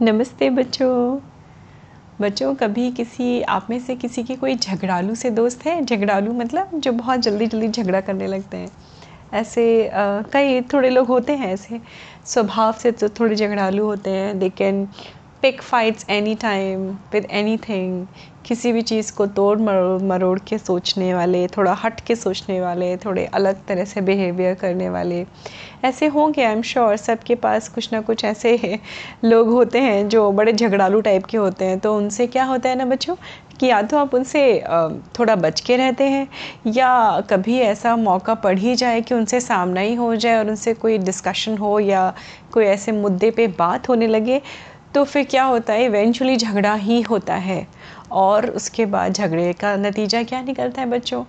नमस्ते बच्चों। बच्चों, कभी किसी, आप में से किसी की कोई झगड़ालू से दोस्त है? झगड़ालू मतलब जो बहुत जल्दी जल्दी झगड़ा करने लगते हैं। ऐसे कई थोड़े लोग होते हैं ऐसे। स्वभाव से तो थोड़े झगड़ालू होते हैं they can pick fights any time with anything किसी भी चीज़ को तोड़ मरोड़ मरोड़ के सोचने वाले, थोड़ा हट के सोचने वाले, थोड़े अलग तरह से बिहेवियर करने वाले। ऐसे होंगे आई एम श्योर सबके पास कुछ ना कुछ ऐसे लोग होते हैं जो बड़े झगड़ालू टाइप के होते हैं। तो उनसे क्या होता है ना बच्चों? कि या तो आप उनसे थोड़ा बच के रहते हैं, या कभी ऐसा मौका पड़ ही जाए कि उनसे सामना ही हो जाए और उनसे कोई डिस्कशन हो या कोई ऐसे मुद्दे पे बात होने लगे। तो फिर क्या होता है? इवेंचुअली झगड़ा ही होता है। और उसके बाद झगड़े का नतीजा क्या निकलता है बच्चों?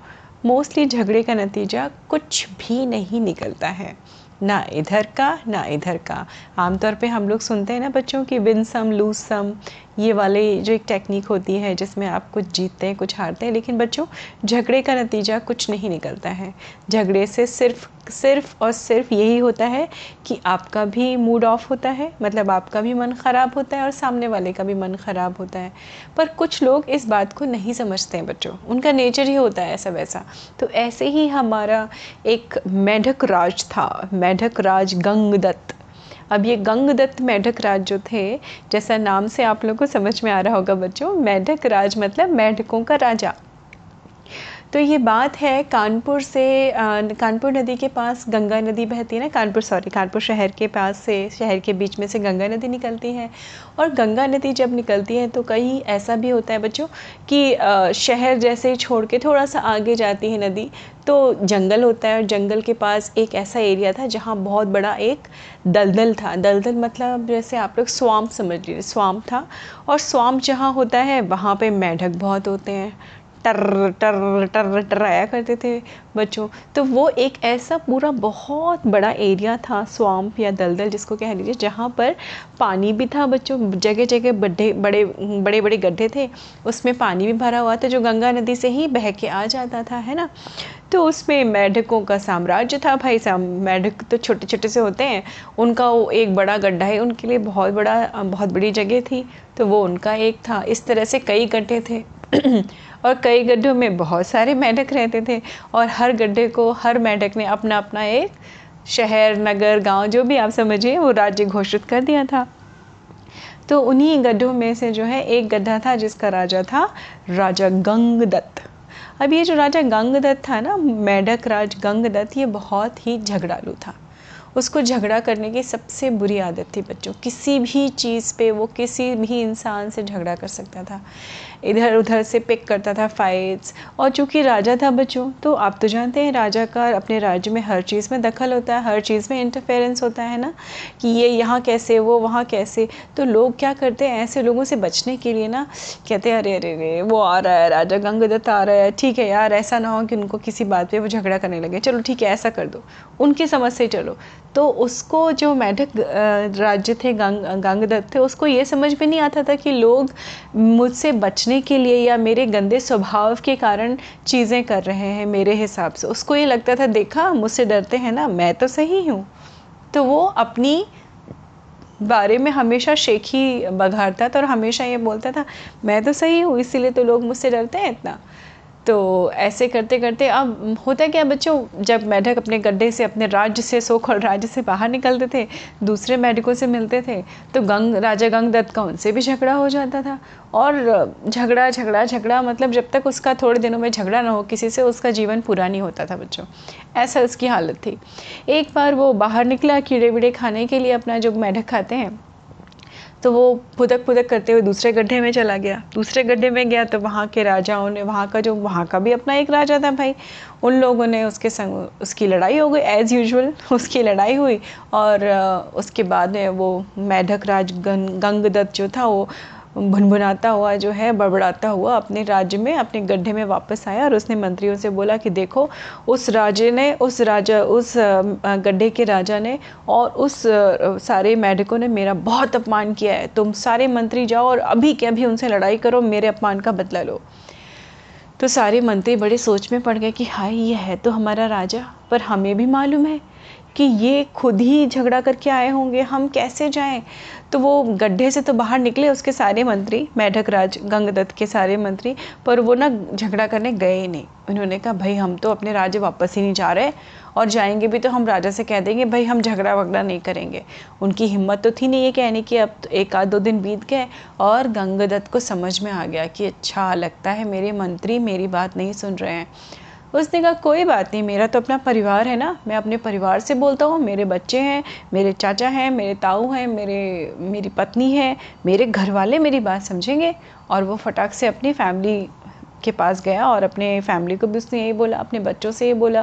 मोस्टली झगड़े का नतीजा कुछ भी नहीं निकलता है। ना इधर का, ना इधर का। आमतौर पे हम लोग सुनते हैं ना बच्चों की विन सम लूज सम ये वाले जो एक टेक्निक होती है जिसमें आप कुछ जीतते हैं, कुछ हारते हैं, लेकिन बच्चों, झगड़े का नतीजा कुछ नहीं निकलता है। झगड़े से सिर्फ़ सिर्फ़ और सिर्फ़ यही होता है कि आपका भी मूड ऑफ़ होता है मतलब आपका भी मन ख़राब होता है और सामने वाले का भी मन ख़राब होता है। पर कुछ लोग इस बात को नहीं समझते हैं बच्चों, उनका नेचर ही होता है ऐसा वैसा तो ऐसे ही हमारा एक मेढक राज था मेढक राज गंगदत्त। अब ये गंगदत्त मैढक राज जो थे, जैसा नाम से आप लोगों को समझ में आ रहा होगा बच्चों, मैढक राज मतलब मैढकों का राजा। तो ये बात है कानपुर से कानपुर नदी के पास गंगा नदी बहती है ना, कानपुर सॉरी कानपुर शहर के पास से, शहर के बीच में से गंगा नदी निकलती है। और गंगा नदी जब निकलती है तो कहीं ऐसा भी होता है बच्चों कि शहर जैसे छोड़ के थोड़ा सा आगे जाती है नदी तो जंगल होता है और जंगल के पास एक ऐसा एरिया था जहाँ बहुत बड़ा एक दलदल था। दलदल मतलब जैसे आप लोग स्वाम समझ लीजिए, स्वाम था। और स्वाम जहाँ होता है, वहाँ पे मेढक बहुत होते हैं। टर टर टर टर आया करते थे बच्चों। तो वो एक ऐसा पूरा बहुत बड़ा एरिया था स्वाम्प या दलदल जिसको कह लीजिए, जहाँ पर पानी भी था बच्चों। जगह जगह बड़े बड़े बड़े बड़े गड्ढे थे। उसमें पानी भी भरा हुआ था जो गंगा नदी से ही बह के आ जाता था, है ना? तो उसमें मेढकों का साम्राज्य था भाई साहब। मेढक तो छोटे छोटे से होते हैं। उनका वो एक बड़ा गड्ढा है, उनके लिए बहुत बड़ा, बहुत बड़ी जगह थी। तो वो उनका एक था। इस तरह से कई गड्ढे थे। और कई गड्ढों में बहुत सारे मेढक रहते थे और हर गड्ढे को, हर मेढक ने अपना अपना एक शहर, नगर, गाँव, जो भी आप समझिए, वो राज्य घोषित कर दिया था। तो उन्हीं गड्ढों में से जो है, एक गड्ढा था जिसका राजा था राजा गंगदत्त। अब ये जो राजा गंगदत्त था ना, मेढक राज गंगदत्त, ये बहुत ही झगड़ालू था। उसको झगड़ा करने की सबसे बुरी आदत थी बच्चों। किसी भी चीज़ पे वो किसी भी इंसान से झगड़ा कर सकता था। इधर उधर से पिक करता था फाइट्स और चूँकि राजा था बच्चों तो आप तो जानते हैं राजा का अपने राज्य में हर चीज़ में दखल होता है, हर चीज़ में इंटरफेरेंस होता है ना, कि ये यहाँ कैसे, वो वहाँ कैसे। तो लोग क्या करते हैं, ऐसे लोगों से बचने के लिए ना, कहते हैं, अरे अरे अरे, वो आ रहा है, राजा गंगदत्त आ रहा है, ठीक है यार, ऐसा ना हो कि उनको किसी बात पर वो झगड़ा करने लगे। चलो, ठीक है, ऐसा कर दो। उनकी समझ से चलो। तो उसको जो मैडक राज्य थे, गंग, गंगदत्त थे, उसको ये समझ में नहीं आता था कि लोग मुझसे बचने के लिए या मेरे गंदे स्वभाव के कारण चीज़ें कर रहे हैं मेरे हिसाब से। उसको ये लगता था, देखा, मुझसे डरते हैं ना, मैं तो सही हूँ। तो वो अपनी बारे में हमेशा शेख बघारता था और हमेशा ये बोलता था, मैं तो सही हूँ, इसीलिए तो लोग मुझसे डरते हैं इतना। तो ऐसे करते करते अब होता क्या, बच्चों, जब मेढक अपने गड्ढे से, अपने राज्य से सोखल राज्य से बाहर निकलते थे, दूसरे मेढकों से मिलते थे तो गंग, राजा गंगदत्त का उनसे भी झगड़ा हो जाता था। और झगड़ा झगड़ा झगड़ा मतलब जब तक उसका थोड़े दिनों में झगड़ा ना हो किसी से, उसका जीवन पूरा नहीं होता था, बच्चों। ऐसा उसकी हालत थी। एक बार वो बाहर निकला कीड़े वीड़े खाने के लिए अपना जो मेढक खाते हैं तो वो फुदक फुदक करते हुए दूसरे गड्ढे में चला गया। दूसरे गड्ढे में गया तो वहाँ के राजाओं ने वहाँ का जो वहाँ का भी अपना एक राजा था भाई। उन लोगों ने उसके संग उसकी लड़ाई हो गई एज़ यूजल उसकी लड़ाई हुई और उसके बाद में वो मैढक राज गंग, गंगदत्त जो था वो भुनभुनाता हुआ जो है, बड़बड़ाता हुआ अपने राज्य में, अपने गड्ढे में वापस आया और उसने मंत्रियों से बोला कि देखो, उस राजे ने, उस राजा, उस गड्ढे के राजा ने और उस सारे मेढकों ने मेरा बहुत अपमान किया है। तुम सारे मंत्री जाओ और अभी के अभी उनसे लड़ाई करो, मेरे अपमान का बदला लो। तो सारे मंत्री बड़े सोच में पड़ गए कि हाय ये है तो हमारा राजा, पर हमें भी मालूम है कि ये खुद ही झगड़ा करके आए होंगे, हम कैसे जाएँ? तो वो गड्ढे से तो बाहर निकले उसके सारे मंत्री, मेढक राज, गंगदत्त के सारे मंत्री, पर वो ना झगड़ा करने गए ही नहीं। उन्होंने कहा, भाई, हम तो अपने राज्य वापस ही नहीं जा रहे और जाएँगे भी तो हम राजा से कह देंगे, भाई, हम झगड़ा वगड़ा नहीं करेंगे। उनकी हिम्मत तो थी नहीं ये कहने की, अब तो एक आध दो दिन बीत गए और गंगदत्त को समझ में आ गया कि अच्छा लगता है, मेरे मंत्री मेरी बात नहीं सुन रहे हैं। उसने कहा कोई बात नहीं मेरा तो अपना परिवार है ना। मैं अपने परिवार से बोलता हूँ मेरे बच्चे हैं मेरे चाचा हैं मेरे ताऊ हैं मेरे मेरी पत्नी है मेरे घर वाले मेरी बात समझेंगे। और वो फटाक से अपनी फैमिली के पास गया और अपने फैमिली को भी उसने यही बोला अपने बच्चों से ये बोला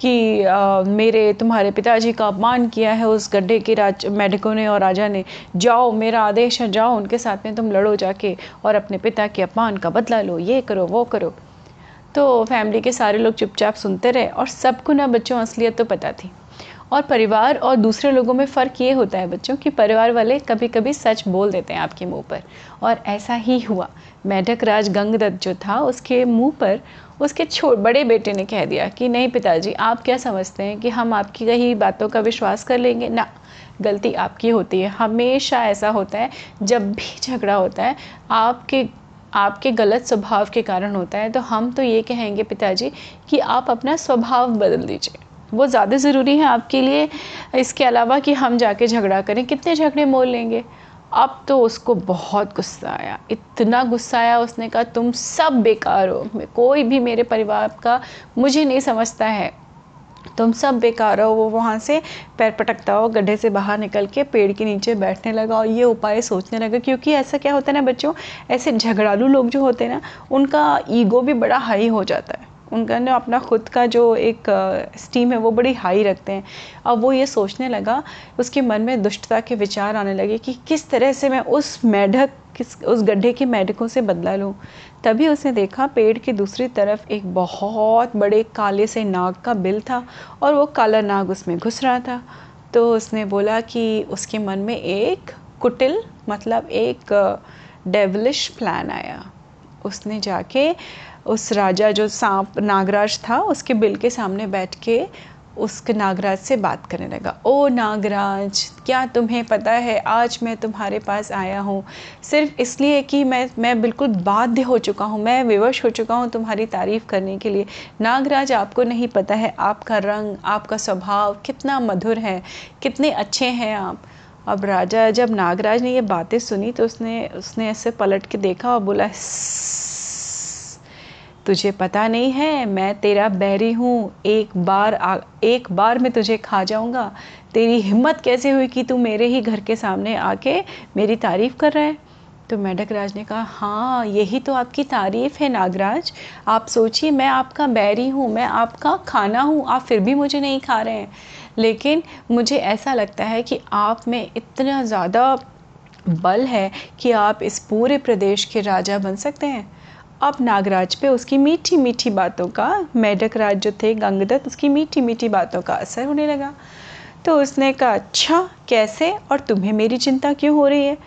कि आ, मेरे तुम्हारे पिताजी का अपमान किया है उस गड्ढे के राज मेढकों ने और राजा ने। जाओ मेरा आदेश है जाओ उनके साथ में तुम लड़ो जाके और अपने पिता के अपमान का बदला लो ये करो वो करो। तो फैमिली के सारे लोग चुपचाप सुनते रहे और सबको ना बच्चों असलियत तो पता थी। और परिवार और दूसरे लोगों में फ़र्क ये होता है बच्चों कि परिवार वाले कभी कभी सच बोल देते हैं आपके मुँह पर। और ऐसा ही हुआ। मेढक राज गंगदत्त जो था, उसके मुँह पर उसके छो, बड़े बेटे ने कह दिया कि, नहीं पिताजी, आप क्या समझते हैं कि हम आपकी कही बातों का विश्वास कर लेंगे? ना, गलती आपकी होती है। हमेशा ऐसा होता है। जब भी झगड़ा होता है, आपके आपके गलत स्वभाव के कारण होता है तो हम तो ये कहेंगे पिताजी कि आप अपना स्वभाव बदल दीजिए। वो ज़्यादा ज़रूरी है आपके लिए। इसके अलावा कि हम जाके झगड़ा करें, कितने झगड़े मोल लेंगे? अब तो उसको बहुत गुस्सा आया। इतना गुस्सा आया उसने कहा, तुम सब बेकार हो। कोई भी मेरे परिवार का, मुझे नहीं समझता है। तुम सब बेकार हो, वो वहाँ से पैर पटकता हो, गड्ढे से बाहर निकल के पेड़ के नीचे बैठने लगा और ये उपाय सोचने लगा, क्योंकि ऐसा क्या होता है ना बच्चों, ऐसे झगड़ालू लोग जो होते हैं ना, उनका ईगो भी बड़ा हाई हो जाता है। उनका ना अपना खुद का जो एक स्टीम है वो बड़ी हाई रखते हैं। अब वो ये सोचने लगा, उसके मन में दुष्टता के विचार आने लगे कि किस तरह से मैं उस मेढक, किस, उस गड्ढे के मेढकों से बदला लूँ। तभी उसने देखा पेड़ की दूसरी तरफ़ एक बहुत बड़े काले से नाग का बिल था और वो काला नाग उसमें घुस रहा था। तो उसने बोला कि उसके मन में एक कुटिल मतलब एक डेवलिश प्लान आया। उसने जाके उस राजा जो सांप, नागराज था, उसके बिल के सामने बैठ के उसके नागराज से बात करने लगा। ओ नागराज, क्या तुम्हें पता है, आज मैं तुम्हारे पास आया हूँ। सिर्फ़ इसलिए कि मैं मैं बिल्कुल बाध्य हो चुका हूँ, मैं विवश हो चुका हूँ तुम्हारी तारीफ़ करने के लिए। नागराज, आपको नहीं पता है, आपका रंग, आपका स्वभाव कितना मधुर है, कितने अच्छे हैं आप। अब राजा, जब नागराज ने ये बातें सुनी तो उसने उसने ऐसे पलट के देखा और बोला तुझे पता नहीं है मैं तेरा बैरी हूँ। एक बार आ, एक बार मैं तुझे खा जाऊँगा। तेरी हिम्मत कैसे हुई कि तू मेरे ही घर के सामने आके मेरी तारीफ़ कर रहा है? तो मेढक राज ने कहा हाँ यही तो आपकी तारीफ़ है नागराज। आप सोचिए मैं आपका बैरी हूँ मैं आपका खाना हूँ आप फिर भी मुझे नहीं खा रहे हैं। लेकिन मुझे ऐसा लगता है कि आप में इतना ज़्यादा बल है कि आप इस पूरे प्रदेश के राजा बन सकते हैं। अब नागराज पे उसकी मीठी मीठी बातों का, मेढक राज जो थे, गंगदत्त, उसकी मीठी मीठी बातों का असर होने लगा। तो उसने कहा अच्छा कैसे? और तुम्हें मेरी चिंता क्यों हो रही है?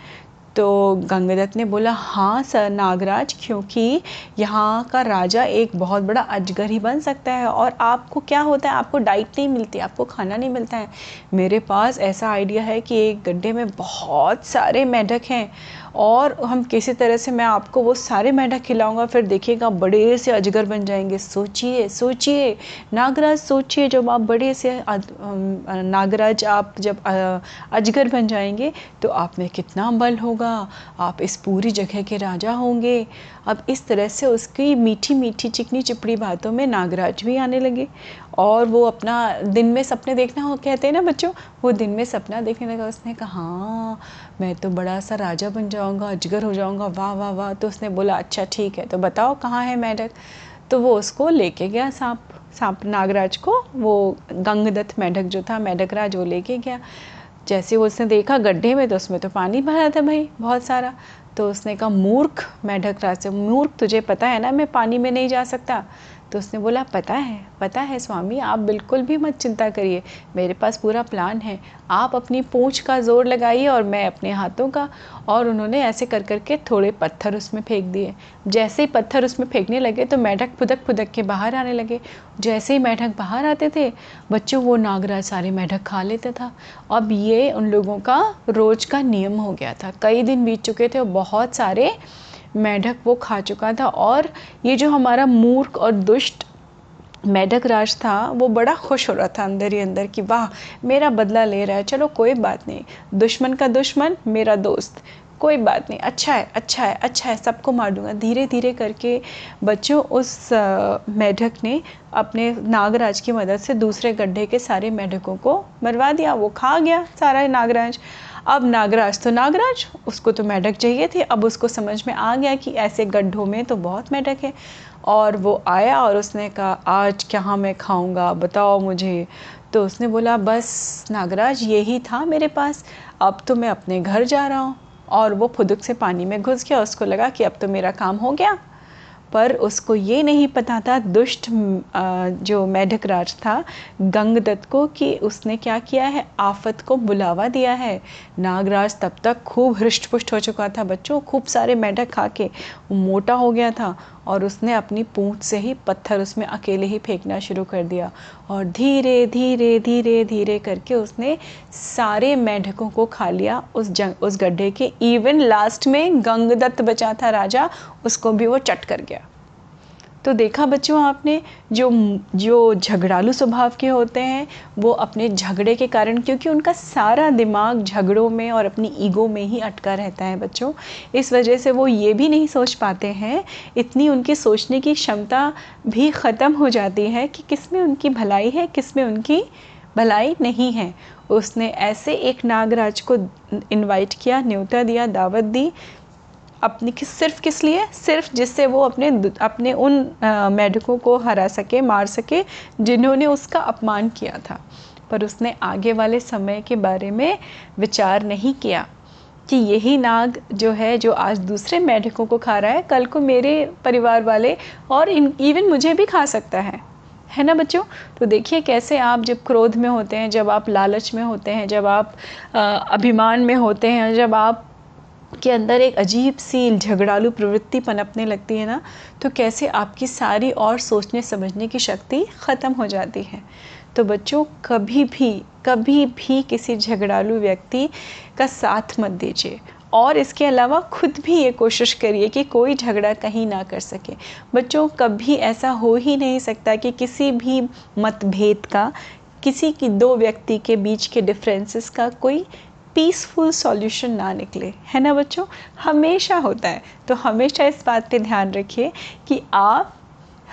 तो गंगदत्त ने बोला हाँ सर, नागराज, क्योंकि यहाँ का राजा एक बहुत बड़ा अजगर ही बन सकता है। और आपको क्या होता है? आपको डाइट नहीं मिलती, आपको खाना नहीं मिलता है। मेरे पास ऐसा आइडिया है कि एक गड्ढे में बहुत सारे मेढक हैं। और हम किसी तरह से मैं आपको वो सारे मेढक खिलाऊँगा, फिर देखिएगा बड़े से अजगर बन जाएँगे। सोचिए सोचिए। नागराज, सोचिए, जब आप बड़े से नागराज आप जब अजगर बन जाएँगे तो आप में कितना बल होगा। आप इस पूरी जगह के राजा होंगे। अब इस तरह से उसकी मीठी मीठी चिकनी चिपड़ी बातों में नागराज भी आने लगे। और वो अपना दिन में सपने देखना हो कहते हैं ना बच्चों, वो दिन में सपना देखने लगा, उसने कहा हाँ मैं तो बड़ा सा राजा बन जाऊँगा, अजगर हो जाऊँगा, वाह वाह वाह। तो उसने बोला अच्छा ठीक है तो बताओ कहाँ है मेढक? तो वो उसको लेके गया सांप सांप नागराज को, वो गंगदत्त मेढक जो था, मेढक राज वो लेके गया। जैसे वो उसने देखा गड्ढे में तो उसमें तो पानी भरा था भाई, बहुत सारा। तो उसने कहा, मूर्ख मेढक राज से, मूर्ख तुझे पता है ना, मैं पानी में नहीं जा सकता। तो उसने बोला, पता है पता है स्वामी, आप बिल्कुल भी मत चिंता करिए। मेरे पास पूरा प्लान है। आप अपनी पूँछ का ज़ोर लगाइए और मैं अपने हाथों का। और उन्होंने ऐसे कर कर के थोड़े पत्थर उसमें फेंक दिए। जैसे ही पत्थर उसमें फेंकने लगे तो मेढक फुदक फुदक के बाहर आने लगे। जैसे ही मैठक बाहर आते थे, बच्चों, वो नागराज सारे मेढक खा लेता था। अब ये उन लोगों का रोज़ का नियम हो गया था। कई दिन बीत चुके थे और बहुत सारे मेढक वो खा चुका था और ये जो हमारा मूर्ख और दुष्ट मेढक राज था, वो बड़ा खुश हो रहा था अंदर ही अंदर कि वाह, मेरा बदला ले रहा है। चलो, कोई बात नहीं। दुश्मन का दुश्मन, मेरा दोस्त। कोई बात नहीं। अच्छा है अच्छा है अच्छा है, सबको मार दूँगा। धीरे धीरे करके बच्चों, उस मेढक ने अपने नागराज की मदद से दूसरे गड्ढे के सारे मेढकों को मरवा दिया। वो खा गया सारा नागराज। अब नागराज तो नागराज, उसको तो मेढक चाहिए थे। अब उसको समझ में आ गया कि ऐसे गड्ढों में तो बहुत मेढक है। और वो आया और उसने कहा, आज क्या मैं खाऊँगा? बताओ मुझे। तो उसने बोला, बस नागराज, यही था मेरे पास। अब तो मैं अपने घर जा रहा हूँ। और वो फुदक से पानी में घुस गया। उसको लगा कि अब तो मेरा काम हो गया। पर उसको ये नहीं पता था, दुष्ट जो मैढ़क राज था, गंगदत्त को कि उसने क्या किया है? आफत को बुलावा दिया है। नागराज तब तक खूब हृष्ट पुष्ट हो चुका था बच्चों, खूब सारे मेढक खा के मोटा हो गया था। और उसने अपनी पूँछ से ही पत्थर उसमें अकेले ही फेंकना शुरू कर दिया। और धीरे धीरे धीरे धीरे करके उसने सारे मेढकों को खा लिया। उस जंग, उस गड्ढे के। इवन लास्ट में गंगदत्त बचा था राजा, उसको भी वो चट कर गया। तो देखा बच्चों आपने, जो जो झगड़ालू स्वभाव के होते हैं, वो अपने झगड़े के कारण, क्योंकि उनका सारा दिमाग झगड़ों में और अपनी ईगो में ही अटका रहता है बच्चों। इस वजह से वो ये भी नहीं सोच पाते हैं, इतनी उनकी सोचने की क्षमता भी ख़त्म हो जाती है कि किसमें उनकी भलाई है, किसमें उनकी भलाई नहीं है। उसने ऐसे एक नागराज को इनवाइट किया, न्योता दिया, दावत दी अपनी किस, सिर्फ़ किस लिए? सिर्फ़ जिससे वो अपने अपने उन मेढकों को हरा सके, मार सके, जिन्होंने उसका अपमान किया था। पर उसने आगे वाले समय के बारे में विचार नहीं किया कि यही नाग जो है, जो आज दूसरे मेढकों को खा रहा है, कल को मेरे परिवार वाले और इन इवन मुझे भी खा सकता है। है ना बच्चों? तो देखिए कैसे आप जब क्रोध में होते हैं, जब आप लालच में होते हैं, जब आप अभिमान में होते हैं, जब आप के अंदर एक अजीब सी, झगड़ालू प्रवृत्ति पनपने लगती है ना तो कैसे आपकी सारी और सोचने समझने की शक्ति ख़त्म हो जाती है? तो बच्चों, कभी भी कभी भी किसी झगड़ालू व्यक्ति का साथ मत दीजिए। और इसके अलावा खुद भी ये कोशिश करिए कि कोई झगड़ा कहीं ना कर सके। बच्चों, कभी ऐसा हो ही नहीं सकता कि किसी भी मतभेद का, किसी की दो व्यक्ति के बीच के डिफरेंसेस का कोई पीसफुल सॉल्यूशन ना निकले। है ना बच्चों? हमेशा होता है। तो हमेशा इस बात पे ध्यान रखिए कि आप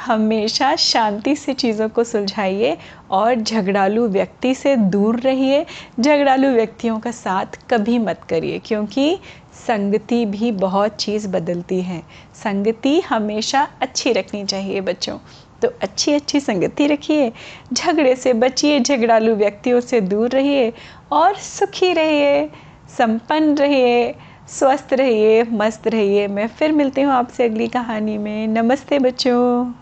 हमेशा शांति से चीज़ों को सुलझाइए और झगड़ालू व्यक्ति से दूर रहिए। झगड़ालू व्यक्तियों का साथ कभी मत करिए, क्योंकि संगति भी बहुत चीज़ बदलती है। संगति हमेशा अच्छी रखनी चाहिए बच्चों। तो अच्छी अच्छी संगति रखिए। झगड़े से बचिए, झगड़ालू व्यक्तियों से दूर रहिए और सुखी रहिए, संपन्न रहिए, स्वस्थ रहिए, मस्त रहिए। मैं फिर मिलती हूँ आपसे अगली कहानी में। नमस्ते बच्चों।